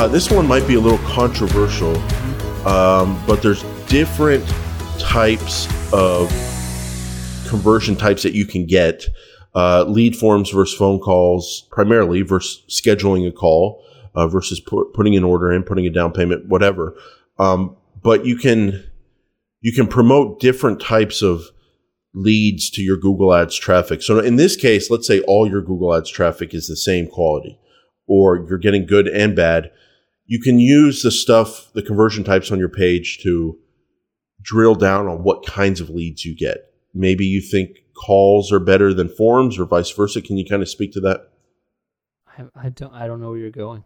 Uh, this one might be a little controversial, um, but there's different types of conversion types that you can get. Uh, lead forms versus phone calls, primarily versus scheduling a call uh, versus pu- putting an order in, putting a down payment, whatever. Um, but you can you can promote different types of leads to your Google Ads traffic. So in this case, let's say all your Google Ads traffic is the same quality, or you're getting good and bad. You can use the stuff, the conversion types on your page to drill down on what kinds of leads you get. Maybe you think calls are better than forms or vice versa. Can you kind of speak to that? I, I don't I don't know where you're going.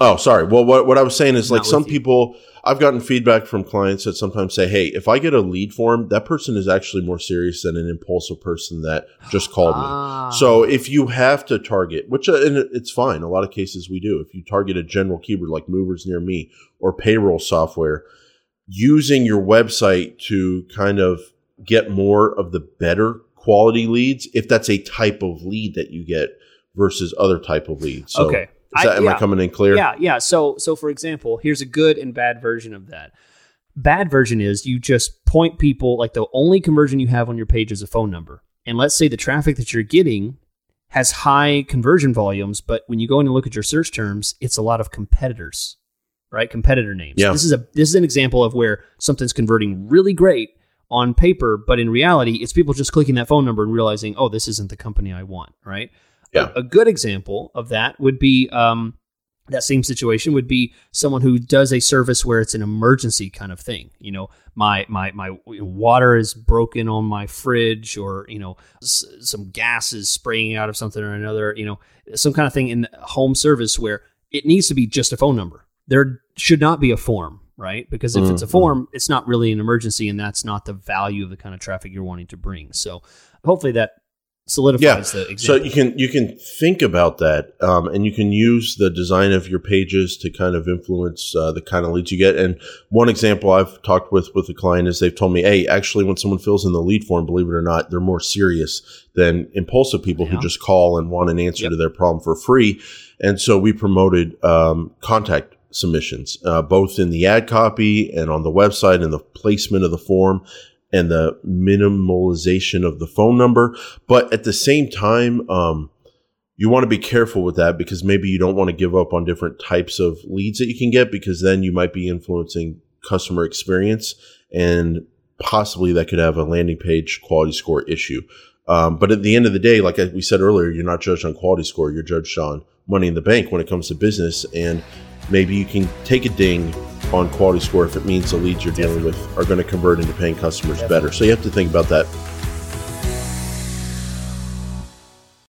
Oh, sorry. Well, what, what I was saying is Not like some you. people, I've gotten feedback from clients that sometimes say, Hey, if I get a lead form, that person is actually more serious than an impulsive person that just called Ah. me. So if you have to target, which uh, and it's fine. A lot of cases we do. If you target a general keyword like movers near me or payroll software, using your website to kind of get more of the better quality leads, if that's a type of lead that you get versus other type of leads. So Okay. Is that, I- am I coming in clear? Yeah, yeah. So, so for example, here's a good and bad version of that. Bad version is you just point people like the only conversion you have on your page is a phone number, and let's say the traffic that you're getting has high conversion volumes, but when you go in and look at your search terms, it's a lot of competitors, right? Competitor names. Yeah. This is a this is an example of where something's converting really great on paper, but in reality, it's people just clicking that phone number and realizing, oh, this isn't the company I want, right? Yeah. A, good example of that would be um, that same situation would be someone who does a service where it's an emergency kind of thing. You know, my my my water is broken on my fridge, or you know, s- some gas is spraying out of something or another. You know, some kind of thing in home service where it needs to be just a phone number. There should not be a form, right? Because if it's a Mhm. form, it's not really an emergency, and that's not the value of the kind of traffic you're wanting to bring. So, hopefully that solidifies the So you can you can think about that, um, and you can use the design of your pages to kind of influence uh, the kind of leads you get. And one example I've talked with with a client is they've told me, "Hey, actually, when someone fills in the lead form, believe it or not, they're more serious than impulsive people Yeah. who just call and want an answer Yep. to their problem for free." And so we promoted um, contact submissions, uh, both in the ad copy and on the website and the placement of the form and the minimalization of the phone number. But at the same time, um, you want to be careful with that because maybe you don't want to give up on different types of leads that you can get because then you might be influencing customer experience and possibly that could have a landing page quality score issue. Um, but at the end of the day, like we said earlier, you're not judged on quality score, you're judged on money in the bank when it comes to business. And maybe you can take a ding on quality score if it means the leads you're dealing with are going to convert into paying customers better. So you have to think about that